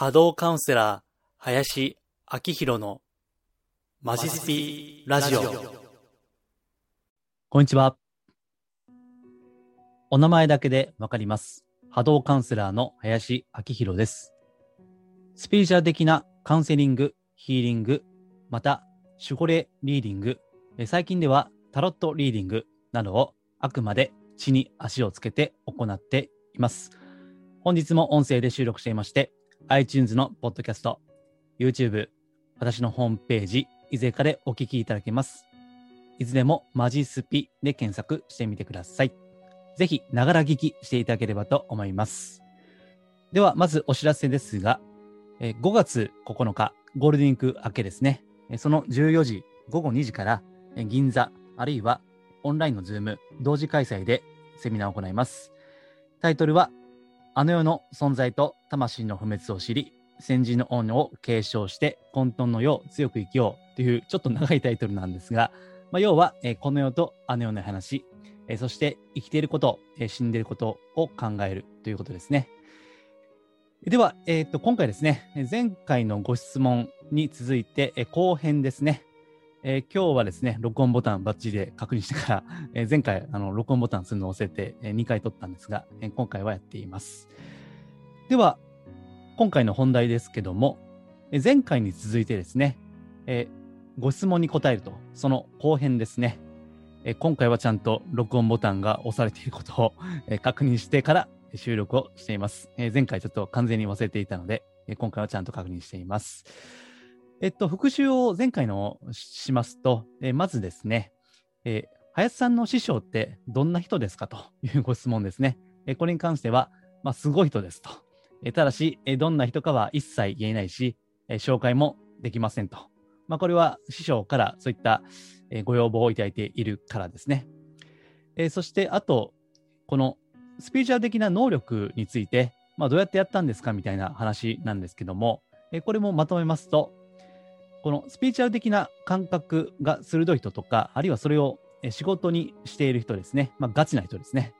波動カウンセラー、林明宏のマジスピラジオ。こんにちは。お名前だけでわかります。波動カウンセラーの林明宏です。スピリチュアル的なカウンセリング、ヒーリング、また守護霊リーディング、え最近ではタロットリーディングなどをあくまで地に足をつけて行っています。本日も音声で収録していまして、iTunes のポッドキャスト、YouTube、私のホームページ、いずれかでお聞きいただけます。いずれもマジスピで検索してみてください。ぜひ、ながら聞きしていただければと思います。では、まずお知らせですが、5月9日、ゴールデンウィーク明けですね。その14時、午後2時から、銀座、あるいはオンラインのズーム、同時開催でセミナーを行います。タイトルは、あの世の存在と魂の不滅を知り、先人の恩を継承して混沌の世を強く生きようというちょっと長いタイトルなんですが、まあ、要は、えーこの世とあの世の話、えーそして生きていること、えー死んでいることを考えるということですね。では、えーと今回ですね、前回のご質問に続いて、え後編ですね。えー今日はですね、録音ボタンバッチリで確認してから、えー前回、あの、録音ボタンするのを押せて、え2回撮ったんですが、えー今回はやっています。では、今回の本題ですけども、えー前回に続いてですね、えーご質問に答えると、その後編ですね。えー今回はちゃんと録音ボタンが押されていることを、えー確認してから収録をしています。えー前回ちょっと完全に忘れていたので、えー今回はちゃんと確認しています。えっと、復習を前回のしますと、えーまずですね、えー林さんの師匠ってどんな人ですかというご質問ですね。えーこれに関しては、まあ、すごい人ですと。えーただし、えーどんな人かは一切言えないし、えー紹介もできませんと。まあ、これは師匠からそういったご要望をいただいているからですね。えーそして、あと、このスピリチュアル的な能力について、まあ、どうやってやったんですかみたいな話なんですけども、えーこれもまとめますと、このスピリチュアル的な感覚が鋭い人とか、あるいはそれを仕事にしている人ですね。まあ、ガチな人ですね。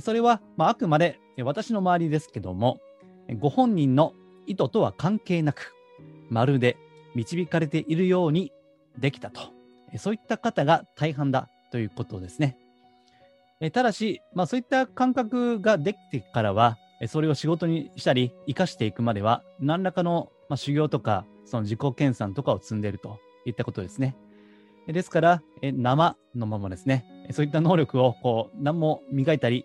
それは、まあ、あくまで私の周りですけども、ご本人の意図とは関係なく、まるで導かれているようにできたと。そういった方が大半だということですね。ただし、まあ、そういった感覚ができてからは、それを仕事にしたり、生かしていくまでは、何らかの、まあ、修行とか、その自己研鑽とかを積んでいるといったことですね。ですから、え生のままですね、そういった能力をこう何も磨いたり、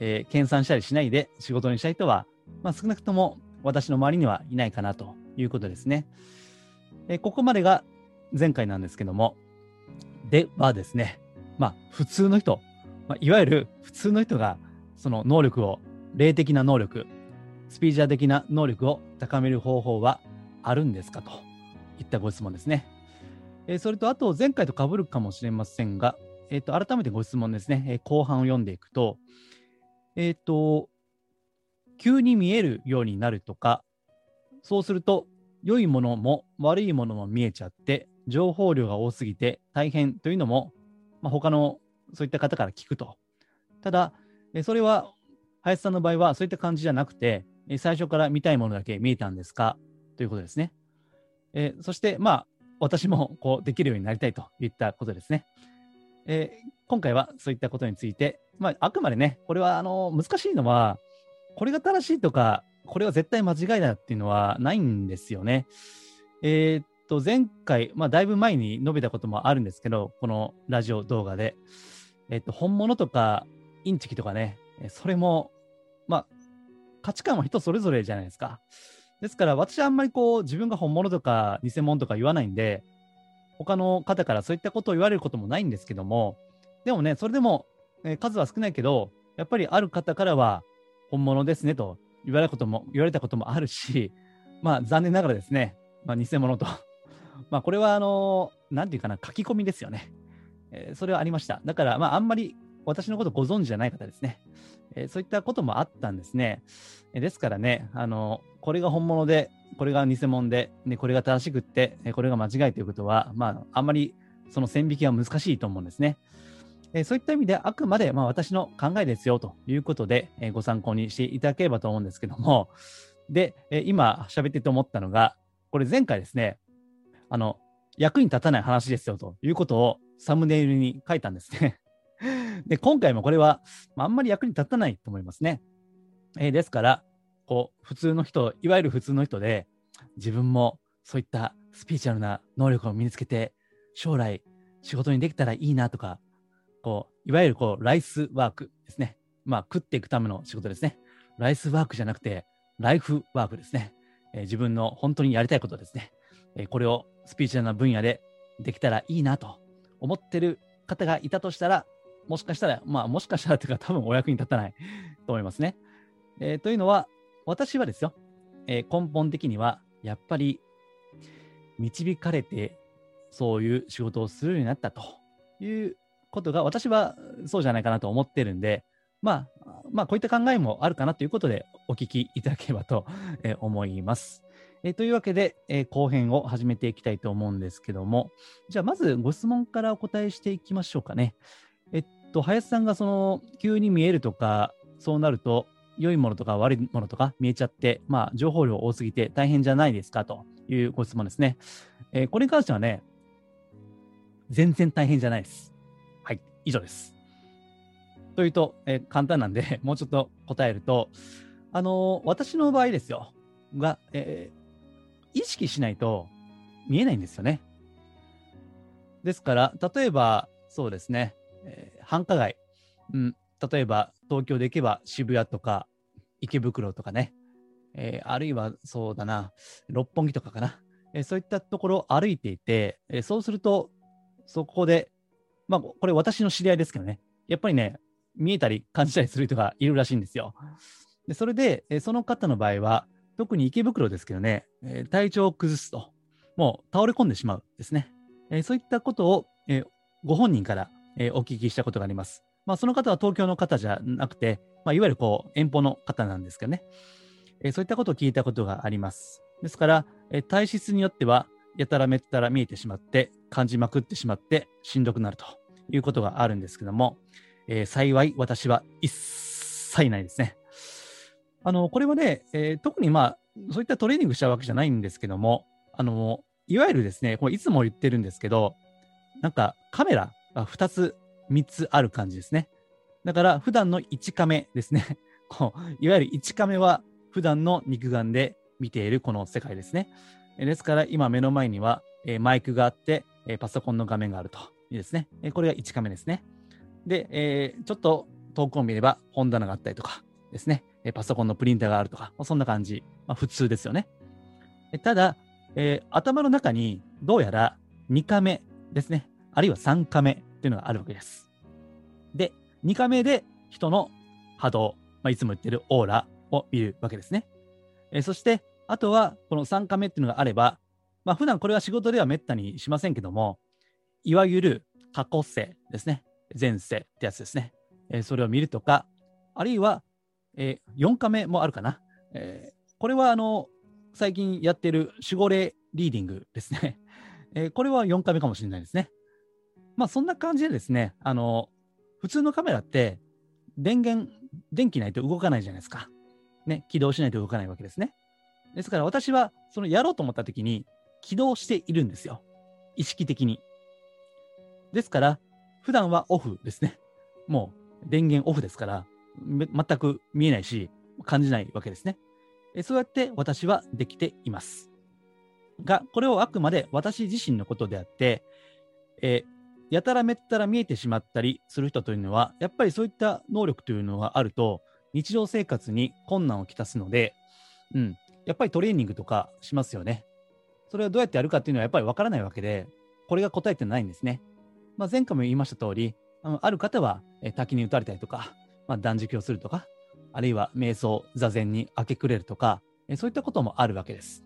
えー研鑽したりしないで仕事にしたい人は、まあ、少なくとも私の周りにはいないかなということですね。えここまでが前回なんですけども、ではですね、まあ、普通の人、まあ、いわゆる普通の人がその能力を、霊的な能力、スピーチャー的な能力を高める方法はあるんですかといったご質問ですね。えーそれと、あと前回と被るかもしれませんが、えーと改めてご質問ですね、えー後半を読んでいくと、えっ、と、急に見えるようになるとか、そうすると、良いものも悪いものも見えちゃって、情報量が多すぎて大変というのも、まあ、他のそういった方から聞くと。ただ、えそれは、林さんの場合はそういった感じじゃなくて、え最初から見たいものだけ見えたんですか？ということですね。えそして、まあ、私もこうできるようになりたいといったことですね。え今回はそういったことについて、まあ、あくまでね、これはあの難しいのは、これが正しいとか、これは絶対間違いだっていうのはないんですよね。えーっと、前回、まあ、だいぶ前に述べたこともあるんですけど、このラジオ動画で、えーっと、本物とか、インチキとかね、それも、まあ、価値観は人それぞれじゃないですか。ですから、私はあんまりこう、自分が本物とか偽物とか言わないんで、他の方からそういったことを言われることもないんですけども、でもね、それでも、え数は少ないけど、やっぱりある方からは、本物ですねと言われることも、言われたこともあるし、まあ残念ながらですね、まあ偽物と。まあこれはあのなんていうかな、書き込みですよね。えーそれはありました。だから、まああんまり私のことご存知じゃない方ですね。えーそういったこともあったんですね。えーですからね、あのこれが本物で、これが偽物で、ね、これが正しくって、えーこれが間違いということは、まああんまりその線引きは難しいと思うんですね。えーそういった意味であくまで、まあ、私の考えですよということで、えーご参考にしていただければと思うんですけども、で、えー今喋ってて思ったのが、これ前回ですね、あの、役に立たない話ですよということをサムネイルに書いたんですね。で、今回もこれは、まあ、んまり役に立たないと思いますね。えーですから、こう、普通の人、いわゆる普通の人で、自分もそういったスピーチュアルな能力を身につけて、将来仕事にできたらいいなとか、こう、いわゆるこう、ライスワークですね。まあ、食っていくための仕事ですね。ライスワークじゃなくて、ライフワークですね。えー自分の本当にやりたいことですね。えーこれをスピーチュアルな分野でできたらいいなと思ってる方がいたとしたら、もしかしたら、まあ、もしかしたらというか、多分お役に立たない と思いますね。えーというのは、私はですよ、えー根本的には、やっぱり、導かれて、そういう仕事をするようになったということが、私はそうじゃないかなと思ってるんで、まあ、まあ、こういった考えもあるかなということで、お聞きいただければと 思います。えというわけで、え後編を始めていきたいと思うんですけども、じゃあまずご質問からお答えしていきましょうかね。と、林さんがその、急に見えるとか、そうなると、良いものとか悪いものとか見えちゃって、まあ、情報量多すぎて大変じゃないですかというご質問ですね。えーこれに関してはね、全然大変じゃないです。はい、以上です。というと、えー簡単なんで、もうちょっと答えると、あのー私の場合ですよ、が、えー意識しないと見えないんですよね。ですから、例えば、そうですね、えー繁華街、うん、例えば東京で行けば渋谷とか池袋とかね、えーあるいはそうだな、六本木とかかな、えーそういったところを歩いていて、えーそうすると、そこで、まあ、これ私の知り合いですけどね、やっぱりね、見えたり感じたりする人がいるらしいんですよ。でそれで、えーその方の場合は、特に池袋ですけどね、えー体調を崩すと、もう倒れ込んでしまうですね。えーそういったことを、えーご本人から、えーお聞きしたことがあります。まあ、その方は東京の方じゃなくて、まあ、いわゆるこう遠方の方なんですけどね、えーそういったことを聞いたことがあります。ですから、えー体質によっては、やたらめったら見えてしまって、感じまくってしまって、しんどくなるということがあるんですけども、えー幸い私は一切ないですね。あの、これはね、えー特にまあ、そういったトレーニングしたわけじゃないんですけども、あの、いわゆるですね、これいつも言ってるんですけど、なんかカメラが2つ、3つある感じですね。だから普段の1カメですね。こういわゆる1カメは普段の肉眼で見ているこの世界ですね。ですから今目の前には、えマイクがあって、えパソコンの画面があるといいですね。えこれが1カメですね。で、えーちょっと遠くを見れば本棚があったりとかですね。えパソコンのプリンターがあるとか、まあそんな感じ。まあ、普通ですよね。えただ、えー頭の中にどうやら2カメですね。あるいは3カメっていうのがあるわけです。で、2カメで人の波動、まあ、いつも言ってるオーラを見るわけですね。えーそして、あとはこの3カメっていうのがあれば、まあ普段これは仕事ではめったにしませんけども、いわゆる過去世ですね。前世ってやつですね。えーそれを見るとか、あるいは、えー4カメもあるかな。えーこれはあの、最近やってる守護霊リーディングですね。えーこれは4カメかもしれないですね。まあそんな感じでですね、あの、普通のカメラって電源、電気ないと動かないじゃないですか。ね、起動しないと動かないわけですね。ですから私はそのやろうと思った時に起動しているんですよ。意識的に。ですから、普段はオフですね。もう電源オフですから、全く見えないし、感じないわけですね。そうやって私はできています。が、これをあくまで私自身のことであって、えやたらめったら見えてしまったりする人というのは、やっぱりそういった能力というのがあると、日常生活に困難をきたすので、うん、やっぱりトレーニングとかしますよね。それをどうやってやるかっていうのはやっぱりわからないわけで、これが答えてないんですね。まあ、前回も言いました通り、あのある方は滝に打たれたりとか、まあ、断食をするとか、あるいは瞑想、座禅に明け暮れるとか、そういったこともあるわけです。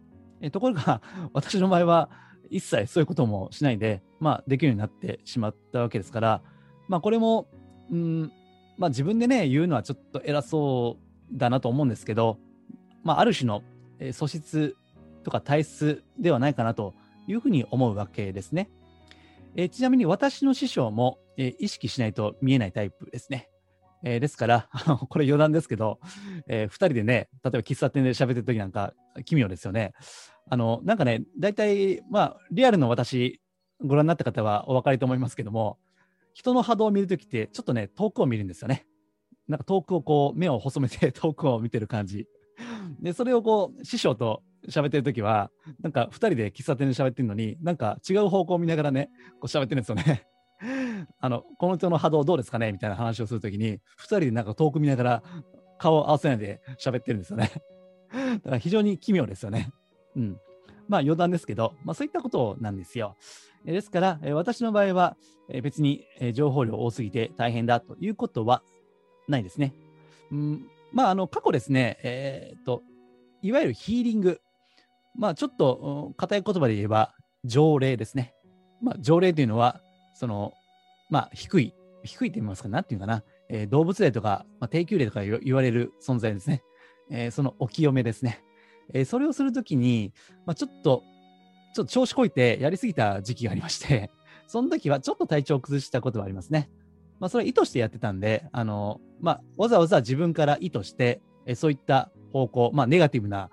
ところが、私の場合は一切そういうこともしないで、まあ、できるようになってしまったわけですから、まあ、これも、うん、まあ、自分でね、言うのはちょっと偉そうだなと思うんですけど、まあ、ある種の、素質とか体質ではないかなというふうに思うわけですね。えちなみに私の師匠も、え意識しないと見えないタイプですね。えーですから、あのこれ余談ですけど、えー、2人でね、例えば喫茶店で喋ってる時なんか奇妙ですよね。あの、なんかね、大体、まあ、リアルの私、ご覧になった方はお分かりと思いますけども、人の波動を見るときって、ちょっとね、遠くを見るんですよね。なんか遠くをこう、目を細めて 遠くを見てる感じ。で、それをこう、師匠と喋ってるときは、なんか2人で喫茶店で喋ってるのに、なんか違う方向を見ながらね、こう喋ってるんですよね。あの、この人の波動どうですかね？みたいな話をするときに、2人でなんか遠く見ながら顔を合わせないで喋ってるんですよね。だから非常に奇妙ですよね。うん。まあ余談ですけど、まあそういったことなんですよ。ですから、私の場合は、別に、情報量多すぎて大変だということはないですね。うん、まあ、あの、過去ですね、えーっと、いわゆるヒーリング。まあ、ちょっと、硬い言葉で言えば、条例ですね。まあ、条例というのは、その、まあ、低い、低いと言いますか、なんていうかな、えー動物霊とか、まあ、低級霊とか言わ言われる存在ですね。えーそのお清めですね。えーそれをするときに、まあ、ちょっと、ちょっと調子こいてやりすぎた時期がありまして、その時はちょっと体調を崩したことはありますね。まあ、それは意図してやってたんで、あの、まあ、わざわざ自分から意図して、えそういった方向、まあ、ネガティブな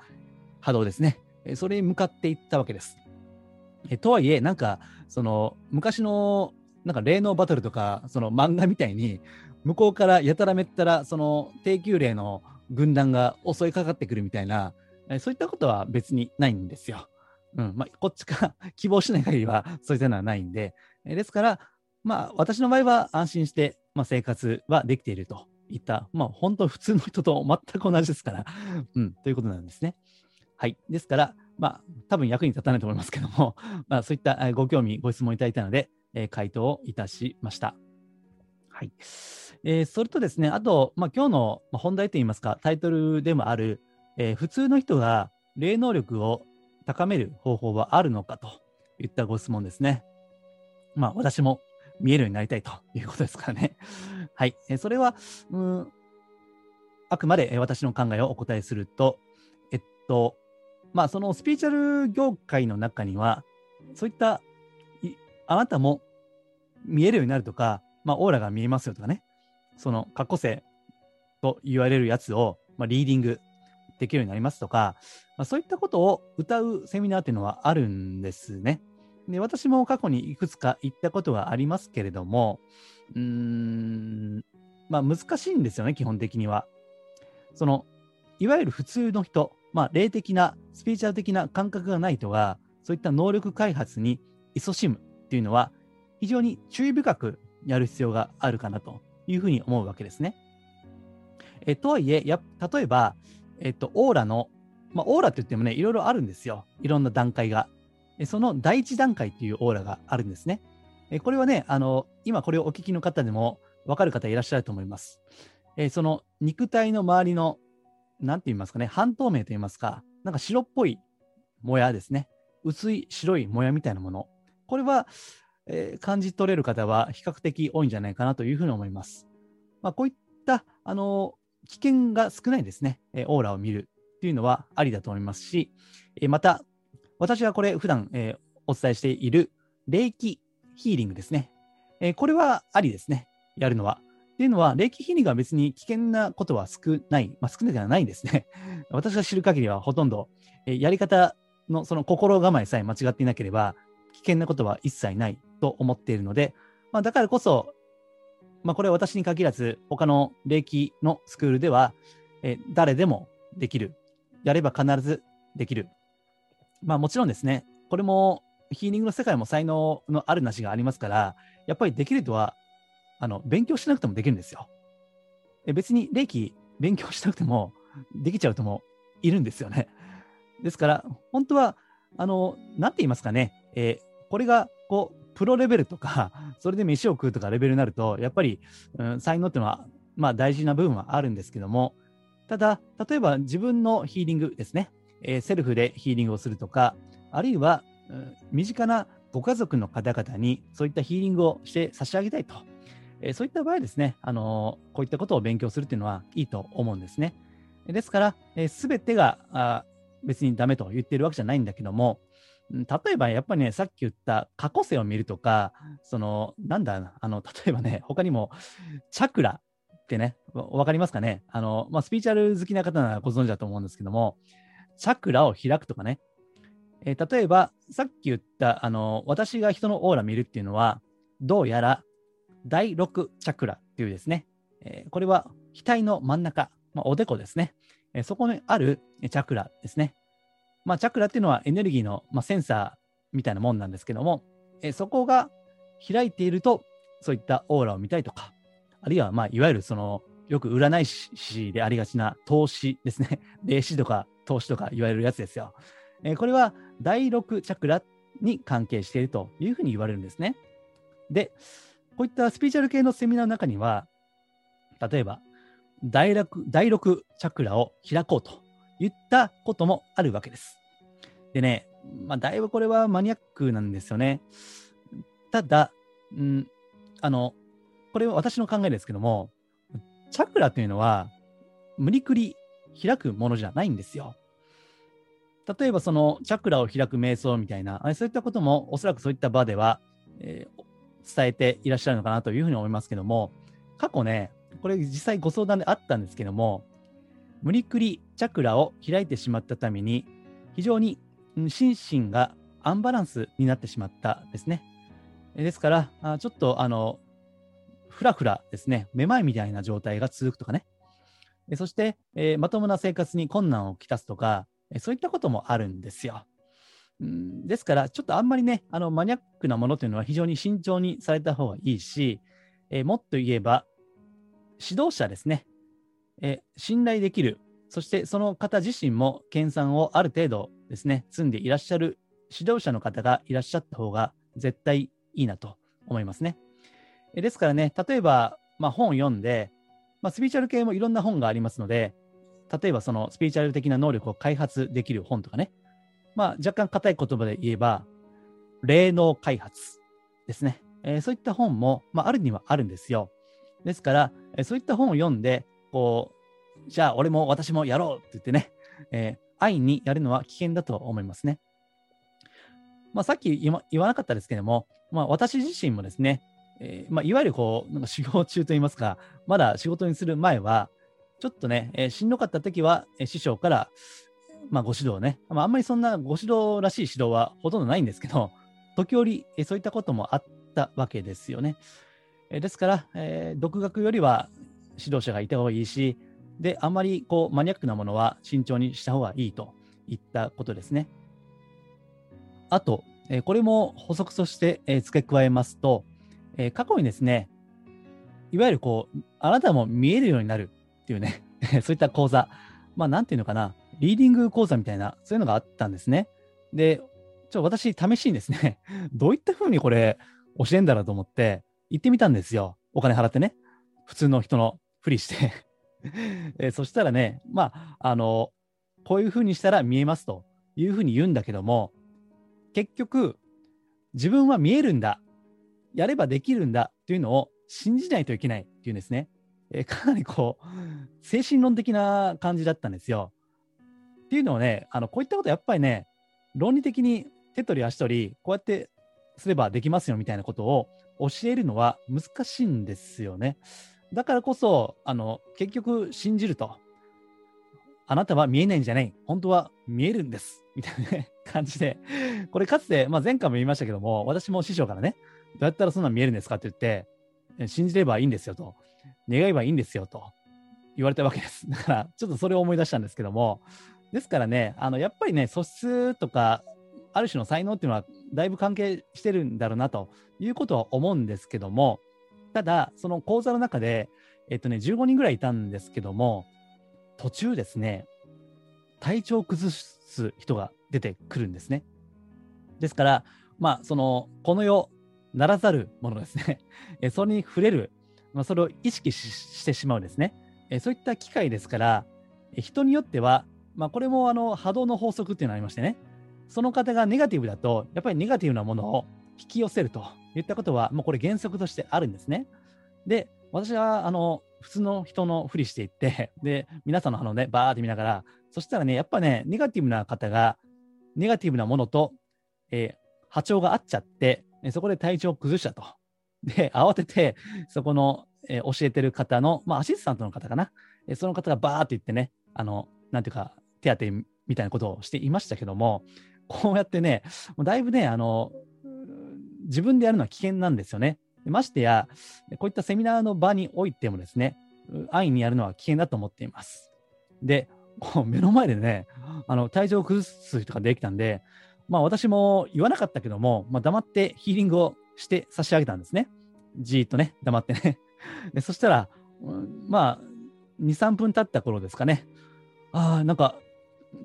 波動ですね。えそれに向かっていったわけです。えとはいえ、なんか、その、昔の、なんか霊能バトルとか、その漫画みたいに、向こうからやたらめったら、その低級霊の軍団が襲いかかってくるみたいな、えそういったことは別にないんですよ。うん、まあ、こっちが 希望しない限りは、そういったのはないんで、えですから、まあ、私の場合は安心して、まあ、生活はできているといった、まあ、本当普通の人と全く同じですから、うん、ということなんですね。はい。ですから、まあ、多分役に立たないと思いますけども、まあ、そういったご興味、ご質問いただいたので、えー回答をいたしました。はい。えーそれとですね、あと、まあ、今日の本題といいますか、タイトルでもある、えー普通の人が霊能力を高める方法はあるのかといったご質問ですね。まあ、私も見えるようになりたいということですからね。はい。えーそれは、うん、あくまで私の考えをお答えすると、えっと、まあ、そのスピーチャル業界の中には、そういった、あなたも見えるようになるとか、まあ、オーラが見えますよとかね、その過去性と言われるやつを、まあ、リーディングできるようになりますとか、まあ、そういったことを歌うセミナーっていうのはあるんですね。で、私も過去にいくつか行ったことがありますけれども、うーん、まあ難しいんですよね、基本的には。その、いわゆる普通の人、まあ霊的な、スピーチャル的な感覚がない人が、そういった能力開発に勤しむっていうのは、非常に注意深くやる必要があるかなというふうに思うわけですね。えとはいえ、や例えば、えっと、オーラの、まあ、オーラって言ってもね、いろいろあるんですよ。いろんな段階が。その第一段階っていうオーラがあるんですね。えこれはね、あの、今これをお聞きの方でも分かる方いらっしゃると思います。えその肉体の周りの、なんて言いますかね、半透明と言いますか、なんか白っぽいもやですね。薄い白いもやみたいなもの。これは、えー感じ取れる方は比較的多いんじゃないかなというふうに思います。まあ、こういった、あの危険が少ないですね、えオーラを見るっていうのはありだと思いますし、えまた、私がこれ普段、えお伝えしている霊気ヒーリングですね。えこれはありですね。やるのは。っていうのは、霊気ヒーリングは別に危険なことは少ない、まあ、少ないではないんですね。私が知る限りはほとんど、えやり方のその心構えさえ間違っていなければ、危険なことは一切ないと思っているので、まあ、だからこそ、まあ、これは私に限らず、他の霊気のスクールでは、えー誰でもできる。やれば必ずできる。まあもちろんですね、これもヒーリングの世界も才能のあるなしがありますから、やっぱりできる人は、あの、勉強しなくてもできるんですよ。で別に霊気勉強しなくてもできちゃう人もいるんですよね。ですから、本当は、あの、なんて言いますかね、えーこれが、こう、プロレベルとか、それで飯を食うとかレベルになると、やっぱり、うん、才能っていうのは、まあ大事な部分はあるんですけども、ただ、例えば自分のヒーリングですね、えーセルフでヒーリングをするとか、あるいは、うん身近なご家族の方々にそういったヒーリングをして差し上げたいと。えーそういった場合ですね、あのーこういったことを勉強するっていうのはいいと思うんですね。ですから、すべてがあ別にダメと言ってるわけじゃないんだけども、例えばやっぱりね、さっき言った過去世を見るとか、その、なんだ、あの、例えばね、他にも、チャクラっってね、わわかりますかね？あの、まあ、スピーチャル好きな方ならご存知だと思うんですけども、チャクラを開くとかね。えー例えば、さっき言った、あの、私が人のオーラ見るっていうのは、どうやら第6チャクラっていうですね、えーこれは額の真ん中、まあ、おでこですね。えーそこにあるえーチャクラですね。まあ、チャクラっていうのはエネルギーの、まあ、センサーみたいなもんなんですけども、えーそこが開いていると、そういったオーラを見たりとか、あるいは、まあ、いわゆるその、よく占い師でありがちな投資ですね。霊視とか投資とか言われるやつですよ。えーこれは第6チャクラに関係しているというふうに言われるんですね。で、こういったスピーチャル系のセミナーの中には、例えば、第 6, 第6チャクラを開こうといったこともあるわけです。でね、まあ、だいぶこれはマニアックなんですよね。ただ、うん、あの、これは私の考えですけども、チャクラというのは、無理くり開くものじゃないんですよ。例えば、そのチャクラを開く瞑想みたいな、そういったことも、おそらくそういった場では、えー伝えていらっしゃるのかなというふうに思いますけども、過去ね、これ実際ご相談であったんですけども、無理くりチャクラを開いてしまったために、非常に心身がアンバランスになってしまったですね。ですから、ちょっとあの、ふらふらですね、めまいみたいな状態が続くとかね。そして、えーまともな生活に困難をきたすとか、そういったこともあるんですよ。んですから、ちょっとあんまりね、あのマニアックなものというのは非常に慎重にされた方がいいし、えーもっと言えば、指導者ですね、え信頼できる、そしてその方自身も研鑽をある程度ですね、積んでいらっしゃる指導者の方がいらっしゃった方が絶対いいなと思いますね。えですからね、例えば、まあ、本を読んで、まあ、スピーチャル系もいろんな本がありますので、例えばそのスピーチャル的な能力を開発できる本とかね、まあ、若干硬い言葉で言えば、霊能開発ですね。えーそういった本も、まあ、あるにはあるんですよ。ですから、えそういった本を読んで、こう、じゃあ俺も私もやろうって言ってね、えー安易にやるのは危険だと思いますね。まあ、さっき言わなかったですけども、まあ、私自身もですね、えーまあ、いわゆるこう、なんか修行中といいますか、まだ仕事にする前は、ちょっとね、えーしんどかった時は、えー師匠から、まあ、ご指導ね、まあ、あんまりそんなご指導らしい指導はほとんどないんですけど、時折、えーそういったこともあったわけですよね。えーですから、えー独学よりは指導者がいた方がいいし、で、あまりこうマニアックなものは慎重にした方がいいといったことですね。あと、えこれも補足として、え付け加えますと、え過去にですね、いわゆるこう、あなたも見えるようになるっていうね、そういった講座、まあ、なんていうのかな、リーディング講座みたいな、そういうのがあったんですね。で、ちょ、私、試しにですね、どういった風にこれ、教えんだろうと思って、行ってみたんですよ。お金払ってね。普通の人のふりして。えーそしたらね、まあ、あの、こういう風にしたら見えますという風に言うんだけども、結局、自分は見えるんだ。やればできるんだというのを信じないといけないっていうんですね。えーかなりこう、精神論的な感じだったんですよ。っていうのをね、あのこういったことやっぱりね、論理的に手取り足取り、こうやってすればできますよみたいなことを教えるのは難しいんですよね。だからこそ、あの結局信じると、あなたは見えないんじゃない、本当は見えるんです、みたいな、ね、感じで、これかつて、まあ、前回も言いましたけども、私も師匠からね、どうやったらそんな見えるんですかって言って、信じればいいんですよと、願えばいいんですよと。言われたわけです。だから、ちょっとそれを思い出したんですけども、ですからね、あのやっぱりね、素質とか、ある種の才能っていうのは、だいぶ関係してるんだろうなということは思うんですけども、ただ、その講座の中で、えっとね、15人ぐらいいたんですけども、途中ですね、体調を崩す人が出てくるんですね。ですから、まあ、その、この世、ならざるものですね。えそれに触れる、まあ、それを意識してしまうですね。えそういった機会ですから、え人によっては、まあ、これもあの波動の法則っていうのがありましてね、その方がネガティブだと、やっぱりネガティブなものを引き寄せるといったことは、もうこれ原則としてあるんですね。で、私はあの普通の人のふりしていって、で、皆さんの反応ね、バーって見ながら、そしたらね、やっぱね、ネガティブな方が、ネガティブなものと、えー波長が合っちゃって、そこで体調を崩したと。で、慌てて、そこのえー教えてる方の、まあ、アシスタントの方かな。えーその方がバーって言ってね、あの、なんていうか、手当みたいなことをしていましたけども、こうやってね、もうだいぶね、あの、自分でやるのは危険なんですよね。ましてや、こういったセミナーの場においてもですね、安易にやるのは危険だと思っています。で、目の前でね、あの体調を崩す人ができたんで、まあ私も言わなかったけども、まあ、黙ってヒーリングをして差し上げたんですね。じーっとね、黙ってね。でそしたら、うんまあ、2、3分経った頃ですかね、ああ、なんか、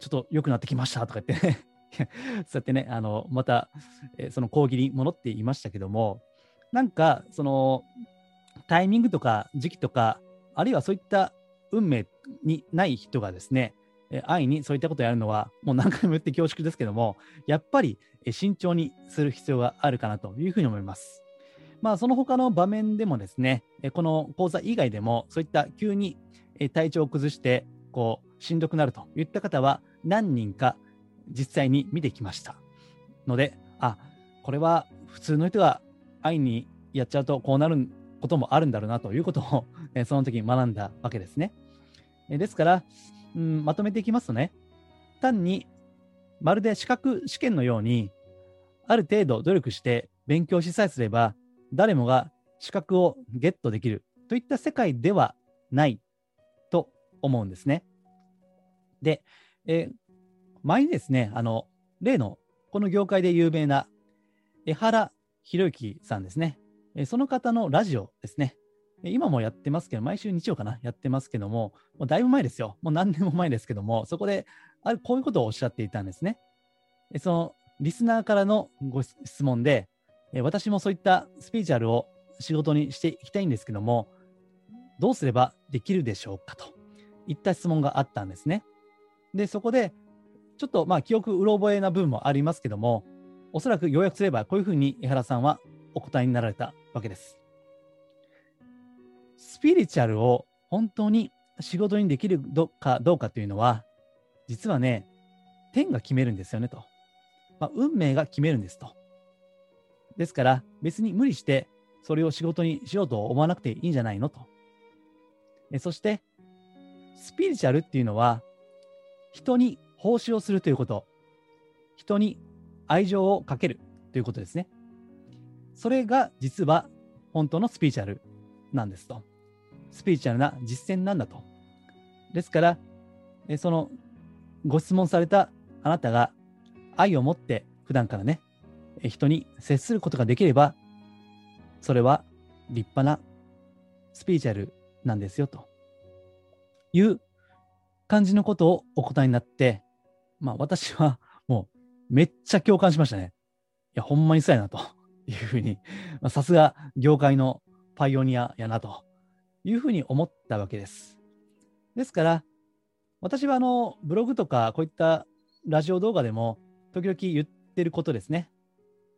ちょっと良くなってきましたとか言ってね、そうやってね、あの、また、えーその講義に戻っていましたけども、なんか、その、タイミングとか時期とか、あるいはそういった運命にない人がですね、えー安易にそういったことをやるのは、もう何回も言って恐縮ですけども、やっぱりえー慎重にする必要があるかなというふうに思います。まあ、その他の場面でもですね、えーこの講座以外でも、そういった急にえー体調を崩して、こう、しんどくなるといった方は、何人か実際に見てきました。ので、あ、これは普通の人が安易にやっちゃうとこうなることもあるんだろうなということを、えその時に学んだわけですね。えですから、うん、まとめていきますとね、単にまるで資格試験のように、ある程度努力して勉強しさえすれば、誰もが資格をゲットできるといった世界ではないと思うんですね。で、えー前にですね、あの、例のこの業界で有名な江原博之さんですね。その方のラジオですね。今もやってますけど、毎週日曜かな、やってますけども、もうだいぶ前ですよ。もう何年も前ですけども、そこで、あこういうことをおっしゃっていたんですね。その、リスナーからのご質問で、私もそういったスピーチュアルを仕事にしていきたいんですけども、どうすればできるでしょうかといった質問があったんですね。で、そこで、ちょっとまあ記憶うろ覚えな部分もありますけども、おそらく要約すればこういうふうに江原さんはお答えになられたわけです。スピリチュアルを本当に仕事にできるどかどうかというのは、実はね、天が決めるんですよねと。まあ、運命が決めるんですと。ですから、別に無理してそれを仕事にしようと思わなくていいんじゃないのと。そして、スピリチュアルっていうのは、人に奉仕をするということ、人に愛情をかけるということですね。それが実は本当のスピリチュアルなんですと。スピリチュアルな実践なんだと。ですから、そのご質問されたあなたが愛を持って普段からね、人に接することができれば、それは立派なスピリチュアルなんですよという感じのことをお答えになって、まあ私はもうめっちゃ共感しましたね。いや、ほんまにそうやなというふうに、さすが業界のパイオニアやなというふうに思ったわけです。ですから、私はあのブログとかこういったラジオ動画でも時々言ってることですね。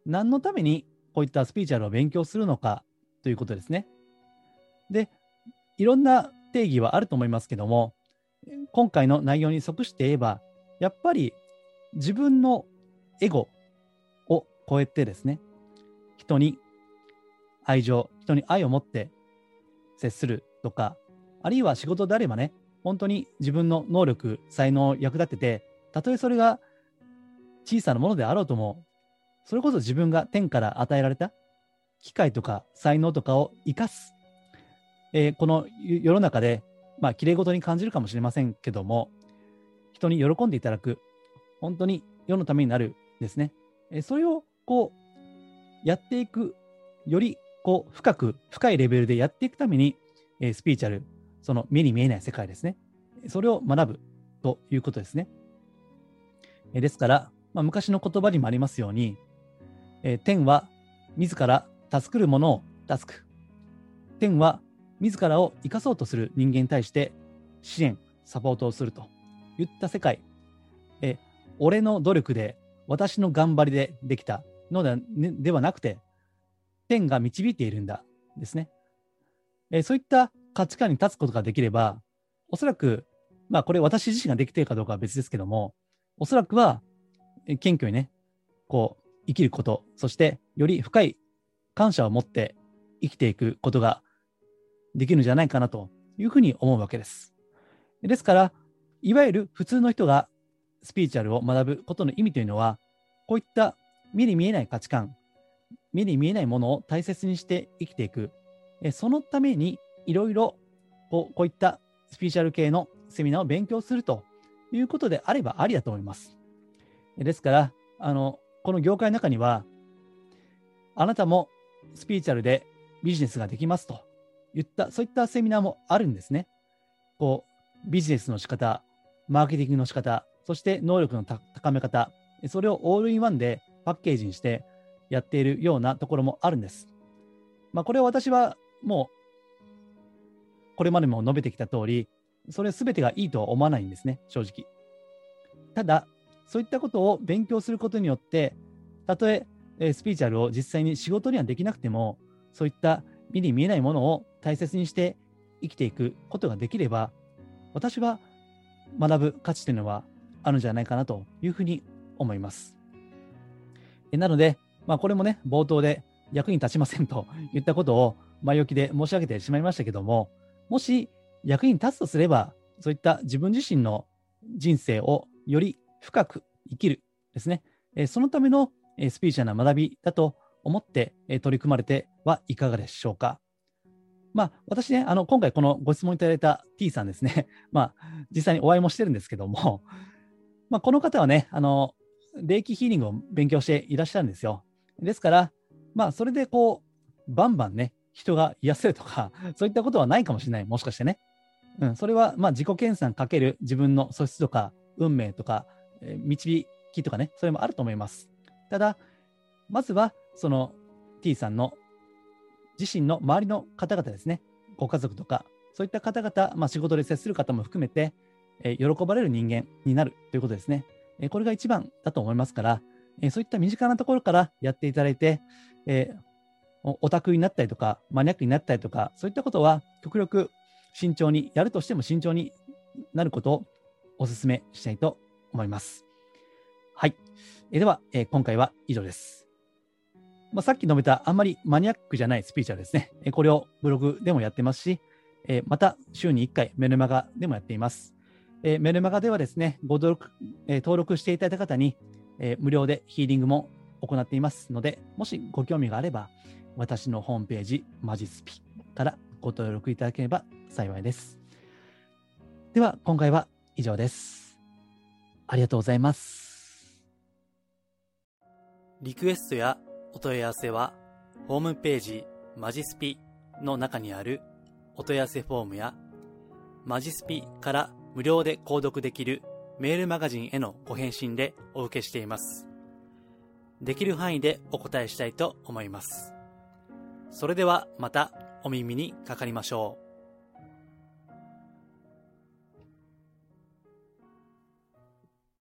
何のためにこういったスピーチュアルを勉強するのかということですね。で、いろんな定義はあると思いますけども、今回の内容に即して言えば、やっぱり自分のエゴを超えてですね、人に愛情、人に愛を持って接するとか、あるいは仕事であればね、本当に自分の能力、才能を役立てて、たとえそれが小さなものであろうとも、それこそ自分が天から与えられた機会とか才能とかを生かす。えーこの世の中で、まあ、綺麗事に感じるかもしれませんけども、人に喜んでいただく、本当に世のためになるですね。えそれをこう、やっていく、よりこう、深く、深いレベルでやっていくために、えスピーチャル、その目に見えない世界ですね。それを学ぶということですね。えですから、まあ、昔の言葉にもありますように、え天は自ら助くる者を助く。天は自らを生かそうとする人間に対して支援、サポートをするといった世界。え俺の努力で、私の頑張りでできたので,、ね、ではなくて、天が導いているんだですね。えそういった価値観に立つことができれば、おそらく、まあこれ私自身ができているかどうかは別ですけども、おそらくは、謙虚にね、こう、生きること、そしてより深い感謝を持って生きていくことができるんじゃないかなというふうに思うわけです。ですから、いわゆる普通の人がスピーチュアルを学ぶことの意味というのは、こういった目に見えない価値観、目に見えないものを大切にして生きていく。そのためにいろいろこういったスピーチュアル系のセミナーを勉強するということであればありだと思います。ですから、あのこの業界の中には、あなたもスピーチュアルでビジネスができますといった、そういったセミナーもあるんですね。こう、ビジネスの仕方、マーケティングの仕方、そして能力の高め方、それをオールインワンでパッケージにしてやっているようなところもあるんです。まあ、これは私はもう、これまでも述べてきた通り、それ全てがいいとは思わないんですね、正直。ただ、そういったことを勉強することによって、たとええスピーチュアルを実際に仕事にはできなくても、そういった目に見えないものを大切にして生きていくことができれば、私は学ぶ価値というのはあるんじゃないかなというふうに思います。なので、まあ、これもね、冒頭で役に立ちませんと言ったことを前置きで申し上げてしまいましたけども、もし役に立つとすれば、そういった自分自身の人生をより深く生きるですね、そのためのスピーチャーな学びだと思って取り組まれてはいかがでしょうか。まあ、私ね、あの、今回このご質問いただいた T さんですね、まあ、実際にお会いもしてるんですけども、まあ、この方はね、あの、霊気ヒーリングを勉強していらっしゃるんですよ。ですから、まあ、それでこう、バンバンね、人が癒せるとか、そういったことはないかもしれない。もしかしてね。うん、それは、まあ、自己研鑽かける自分の素質とか、運命とか、えー、導きとかね、それもあると思います。ただ、まずは、その T さんの自身の周りの方々ですね、ご家族とか、そういった方々、まあ、仕事で接する方も含めて、えー、喜ばれる人間になるということですね。えー、これが一番だと思いますから、えー、そういった身近なところからやっていただいて、えオタクになったりとか、マニアックになったりとか、そういったことは極力慎重に、やるとしても慎重になることをお勧めしたいと思います。はい。えでは、え今回は以上です。まあ、さっき述べたあんまりマニアックじゃないスピーチャーですね。これをブログでもやってますし、えまた週に1回メルマガでもやっています。えメルマガではですね、ご登録,、え登録していただいた方に、え無料でヒーリングも行っていますので、もしご興味があれば、私のホームページ、マジスピからご登録いただければ幸いです。では、今回は以上です。ありがとうございます。リクエストやお問い合わせは、ホームページ、マジスピの中にあるお問い合わせフォームや、マジスピから無料で購読できるメールマガジンへのご返信でお受けしています。できる範囲でお答えしたいと思います。それではまたお耳にかかりましょう。